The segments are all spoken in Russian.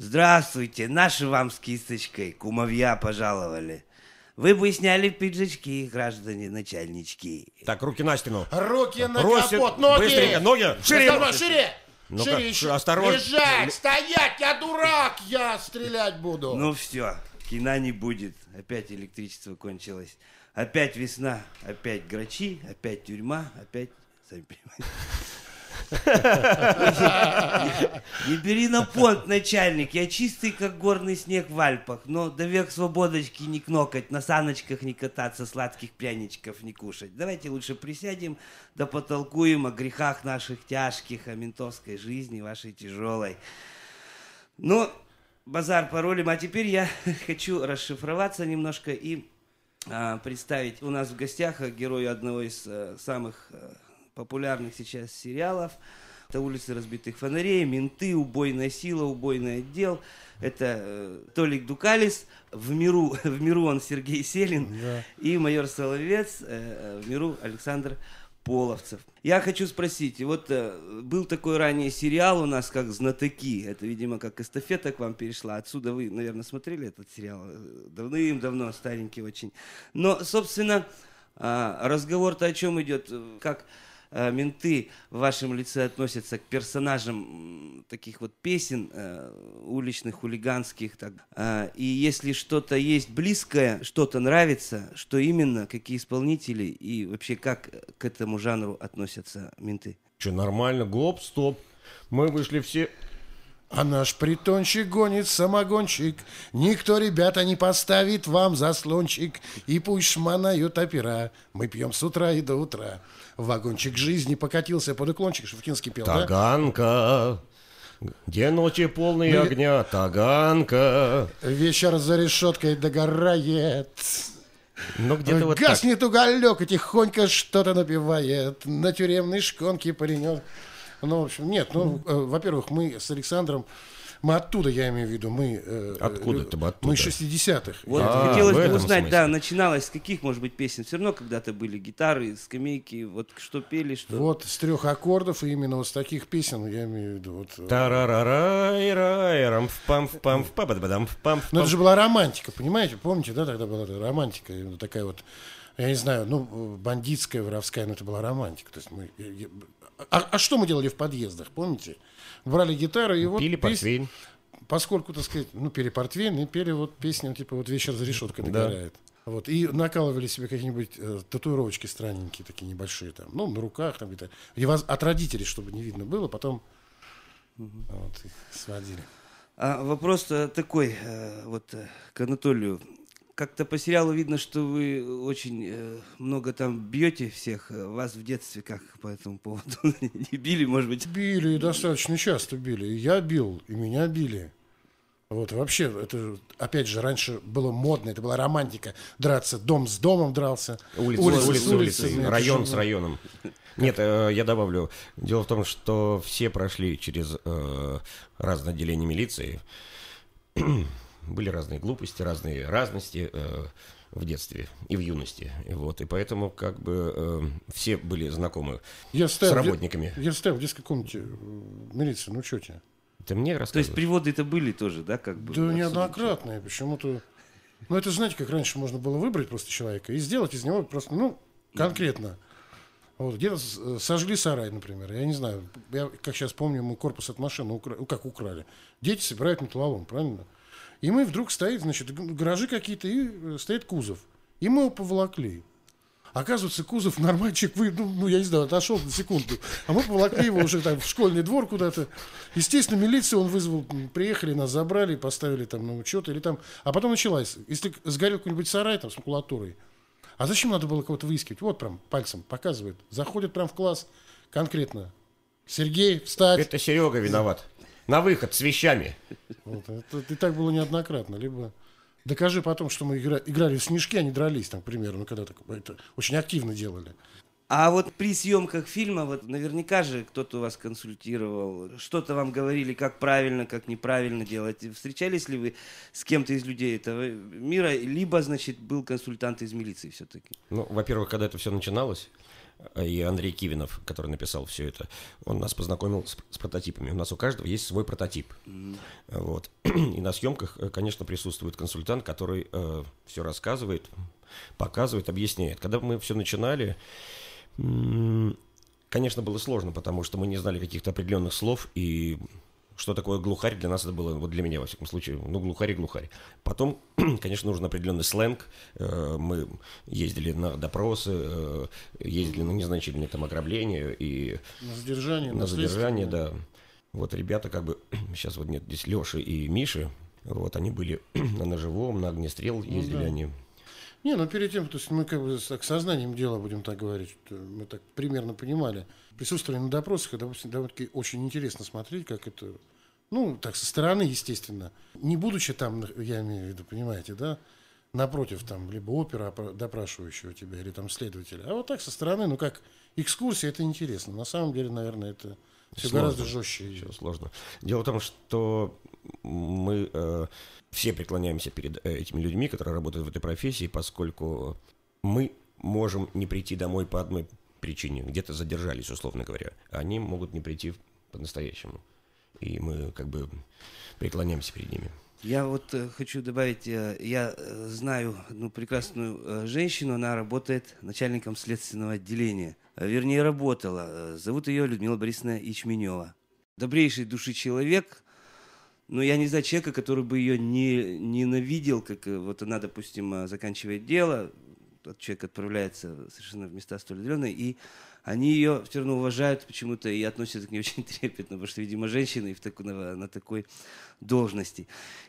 Здравствуйте, наши вам с кисточкой кумовья пожаловали. Вы бы сняли пиджачки, граждане начальнички. Так, руки на стену. Руки на Бросьте- капот, ноги! Быстренько, ноги! Шире, шире! шире! Ну-ка, шире еще. осторожно. Лежать, стоять, я дурак, я стрелять буду. Ну все, кино не будет. Опять электричество кончилось. Опять весна, опять грачи, опять тюрьма, опять... Сами понимаете. Не бери на понт, начальник. Я чистый, как горный снег в Альпах. Но до век свободочки не кнокать, на саночках не кататься, сладких пряничков не кушать. Давайте лучше присядем, да потолкуем о грехах наших тяжких, о ментовской жизни вашей тяжелой. Ну, базар паролем. А теперь я хочу расшифроваться немножко и а, представить. У нас в гостях э, герой одного из э, самых э, популярных сейчас сериалов. Это «Улицы разбитых фонарей», «Менты», «Убойная сила», «Убойный отдел». Это э, Толик Дукалис, в миру, в миру он Сергей Селин, и майор Соловец, э, в миру Александр Половцев. Я хочу спросить, вот э, был такой ранее сериал у нас, как «Знатоки». Это, видимо, как эстафета к вам перешла. Отсюда вы, наверное, смотрели этот сериал э, давным-давно, старенький очень. Но, собственно, а, разговор-то о чем идет? Э, Как э, менты в вашем лице относятся к персонажам таких вот песен э, уличных, хулиганских. Так. А, И если что-то есть близкое, что-то нравится, что именно, какие исполнители и вообще как к этому жанру относятся менты? Че, нормально? Гоп, стоп. Мы вышли все... А наш притончик гонит самогончик. Никто, ребята, не поставит вам заслончик. И пусть шманают опера. Мы пьем с утра и до утра. Вагончик жизни покатился под уклончик. Шевкинский пел, да? Таганка. Где ночи полные Мы- огня, Таганка. Вечер за решеткой догорает. Ну, где-то вот так. Гаснет уголек и тихонько что-то напевает. На тюремной шконке паренек. Ну, в общем, нет, ну, э, во-первых, мы с Александром, мы оттуда, я имею в виду, мы... э, Откуда это оттуда? Мы 60-х. Вот А, хотелось бы узнать, смысле. да, начиналось с каких, может быть, песен? Все равно когда-то были гитары, скамейки, вот что пели, что... Вот с трех аккордов, и именно вот с таких песен, я имею в виду, вот... э, Тарарарай, рай, рам, пам, пам, пам, пам, Ну, это же была романтика, понимаете? Помните, да, тогда была романтика, именно такая вот, я не знаю, ну, бандитская, воровская, но это была романтика. То есть мы... я- я- А, а что мы делали в подъездах, помните? Брали гитару и вот... Пили пес- портвейн. Поскольку, так сказать, ну, пели портвейн и пели вот песню, типа, вот «Вечер за решеткой Да. догорает». Вот, и накалывали себе какие-нибудь э, татуировочки странненькие, такие небольшие, там, ну, на руках, там, где-то. И воз- от родителей, чтобы не видно было, потом вот, их сводили. А вопрос такой, э, вот э, к Анатолию. Как-то по сериалу видно, что вы очень э, много там бьете всех. Э, Вас в детстве как по этому поводу не били, может быть? Били, и достаточно часто били. И я бил, и меня били. Вот вообще, это опять же раньше было модно, это была романтика. Драться, дом с домом дрался, Улица, улица улица, с улицей. улица, Это район с районом. Нет, э, я добавлю. Дело в том, что все прошли через э, разные отделения милиции. Были разные глупости, разные разности э, в детстве и в юности. И Вот, и поэтому как бы э, все были знакомы Я с работниками. я стоял в детской комнате э, милиции, ну что тебе? Ты мне То есть рассказываешь? приводы-то были тоже, да, как бы? Да неоднократные, почему-то... Ну это знаете, как раньше можно было выбрать просто человека и сделать из него просто, ну, конкретно. Вот, где-то э, сожгли сарай, например. Я не знаю, я, как сейчас помню, мы корпус от машины укра- ну, как украли. Дети собирают металлолом, правильно? И мы вдруг стоит, значит, гаражи какие-то, и э, стоит кузов. И мы его поволокли. Оказывается, кузов нормальчик, вы, ну, ну, я не знаю, отошел на секунду. А мы поволокли его уже там в школьный двор куда-то. Естественно, милицию он вызвал, приехали, нас забрали, поставили там на учет или там. А потом началась, если сгорел какой-нибудь сарай там с макулатурой, а зачем надо было кого-то выискивать? Вот прям пальцем показывает. Заходит прям в класс конкретно. Сергей, встать. Это Серега виноват. На выход с вещами. Вот, это, и так было неоднократно. Либо докажи потом, что мы игра- играли в снежки, а не дрались, там, к примеру, ну, когда так, это очень активно делали. А вот при съемках фильма, вот наверняка же кто-то вас консультировал, что-то вам говорили, как правильно, как неправильно делать. Встречались ли вы с кем-то из людей этого мира, либо, значит, был консультант из милиции все-таки? Ну, во-первых, когда это все начиналось, и Андрей Кивинов, который написал все это, он нас познакомил с, с прототипами. У нас у каждого есть свой прототип. Вот. и на съемках, э, конечно, присутствует консультант, который э, все рассказывает, показывает, объясняет. Когда мы все начинали, конечно, было сложно, потому что мы не знали каких-то определенных слов, и что такое глухарь для нас это было, вот для меня, во всяком случае, ну, глухарь и глухарь. Потом, конечно, нужен определенный сленг. Э, Мы ездили на допросы, э, ездили на незначительные там ограбления и На задержание, на следствие. задержание, да. Вот ребята как бы, сейчас вот нет здесь Леши и Миши, вот они были на ножевом, на огнестрел ездили Ну да. они. Не, ну перед тем, то есть мы как бы так, сознанием дела, будем так говорить, мы так примерно понимали. Присутствовали на допросах, и допустим, довольно-таки очень интересно смотреть, как это, ну, так, со стороны, естественно. Не будучи там, я имею в виду, понимаете, да, напротив там, либо опера опра- допрашивающего тебя, или там следователя. А вот так со стороны, ну, как экскурсия, это интересно. На самом деле, наверное, это все Сложно. гораздо жестче. Всё сложно. Дело в том, что мы э, все преклоняемся перед э, этими людьми, которые работают в этой профессии, поскольку мы можем не прийти домой по одной причине, где-то задержались, условно говоря, они могут не прийти по-настоящему. И мы как бы преклоняемся перед ними. Я вот э, хочу добавить, э, я э, знаю одну прекрасную э, женщину, она работает начальником следственного отделения. Э, Вернее, работала. Зовут ее Людмила Борисовна Ячменева. Добрейшей души человек, но я не знаю человека, который бы ее не ненавидел, как э, вот она, допустим, э, заканчивает дело, тот человек отправляется совершенно в места столь отдаленные, и они ее все равно уважают почему-то и относятся к ней очень трепетно, потому что, видимо, женщина и в таку- на, на такой должности.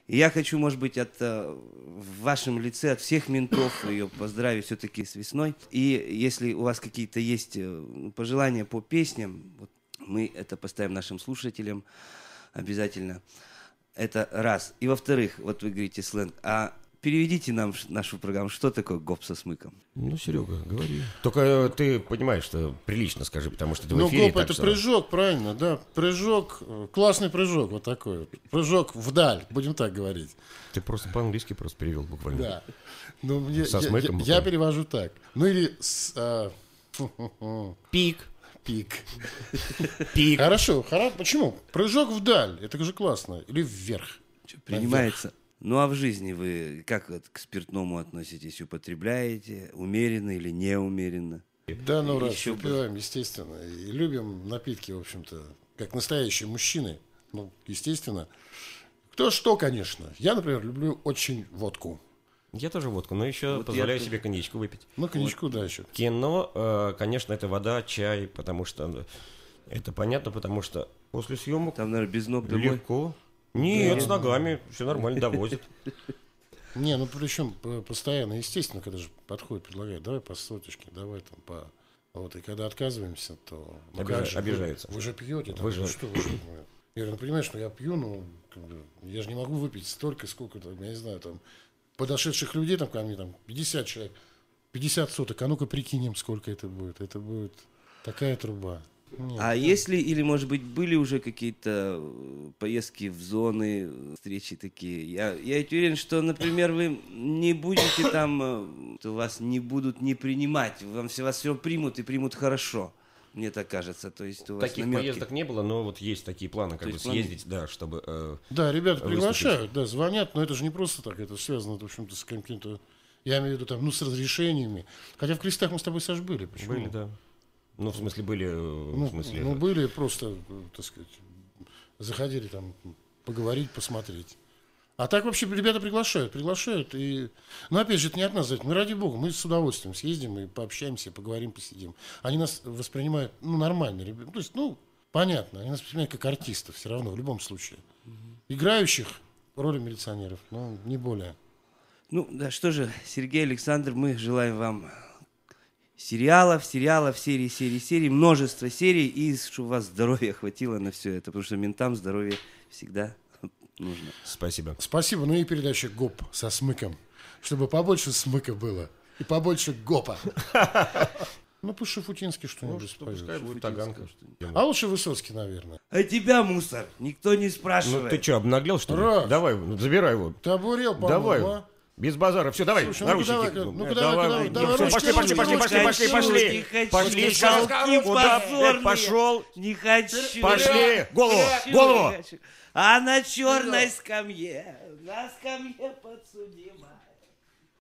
И я хочу, может быть, от, э, в вашем лице, от всех ментов ее поздравить все-таки с весной. И если у вас какие-то есть ну, пожелания по песням, вот мы это поставим нашим слушателям обязательно. Это раз. И во-вторых, вот вы говорите сленг, а переведите нам нашу программу, что такое гоп со смыком? Ну, Серега, говори. Только э, ты понимаешь, что прилично скажи, потому что ты в Ну, эфире. гоп так это что- прыжок, правильно, да. Прыжок, э, классный прыжок, вот такой. Прыжок вдаль, будем так говорить. Ты просто по-английски просто перевел буквально. Да. Ну, мне, Со я, смыком я- я перевожу так. Ну или с, а, Пик. Пик. Пик. Хорошо, хорошо. Почему? Прыжок вдаль, это же классно. Или вверх. Принимается. Ну а в жизни вы как вот к спиртному относитесь? Употребляете? Умеренно или неумеренно? Да, ну раз, Еще бы. выпиваем, естественно. И любим напитки, в общем-то, как настоящие мужчины. Ну, естественно. Кто что, конечно. Я, например, люблю очень водку. Я тоже водку, но еще Вот позволяю я себе коньячку выпить. Ну, коньячку, да, еще. Кино, э, конечно, это вода, чай, потому что это понятно, потому что после съемок Там, наверное, без ног домой. легко. Нет, с ногами, все нормально, довозят. Не, ну причем п- постоянно, естественно, когда же подходит, предлагает, давай по соточке, давай там по... Вот, и когда отказываемся, то... ну, Обижа- же, вы- обижаются. Вы, же пьете, там, Вы ну же- что вы же... ну, Я говорю, ну понимаешь, что я пью, ну, как бы, я же не могу выпить столько, сколько там, я не знаю, там, подошедших людей там ко мне, там, 50 человек, 50 соток, а ну-ка прикинем, сколько это будет. Это будет такая труба. Нет. А если, или, может быть, были уже какие-то э, поездки в зоны, встречи такие? Я, я уверен, что, например, вы не будете там, э, то вас не будут не принимать, вам все, вас все примут и примут хорошо, мне так кажется. То есть у вас Таких намётки. поездок не было, но вот есть такие планы, как То бы съездить, да, чтобы... э, Да, ребята выступить. приглашают, да, звонят, но это же не просто так, это связано, в общем-то, с каким-то, я имею в виду, там, ну, с разрешениями. Хотя в крестах мы с тобой, Саш, были. Почему? Были, да. Ну, в смысле, были, э, Ну, в смысле... ну, были просто, э, так сказать, заходили там поговорить, посмотреть. А так вообще ребята приглашают, приглашают. И... Но опять же, это не от нас зависит. Мы ради бога, мы с удовольствием съездим и пообщаемся, поговорим, посидим. Они нас воспринимают, ну, нормально. ребят. То есть, ну, понятно, они нас воспринимают как артистов все равно, в любом случае. Играющих роли милиционеров, ну, не более. Ну, да, что же, Сергей Александр, мы желаем вам сериалов, сериалов, серий, серий, серий, множество серий, и чтобы у вас здоровья хватило на все это, потому что ментам здоровье всегда нужно. Спасибо. Спасибо. Ну и передача ГОП со смыком. Чтобы побольше смыка было. И побольше ГОПа. Ну, пусть Шафутинский что-нибудь споет. Таганка. А лучше Высоцкий, наверное. А тебя, мусор, никто не Ну, спрашивает. ты что, обнаглел, что ли? Раз. Давай, ну, забирай его. Ты обурел, Давай. а? Без базара. Все, давай, Слушай, наручники. давай-ка, давай, ну, давай, всё, ручки, пошли, пошли, пошли, пошли, пошли, пошли. Пошли, хочу, Куда? Пошел. Не хочу. Пошли. Голову, голову. А на черной скамье, на скамье подсудимая,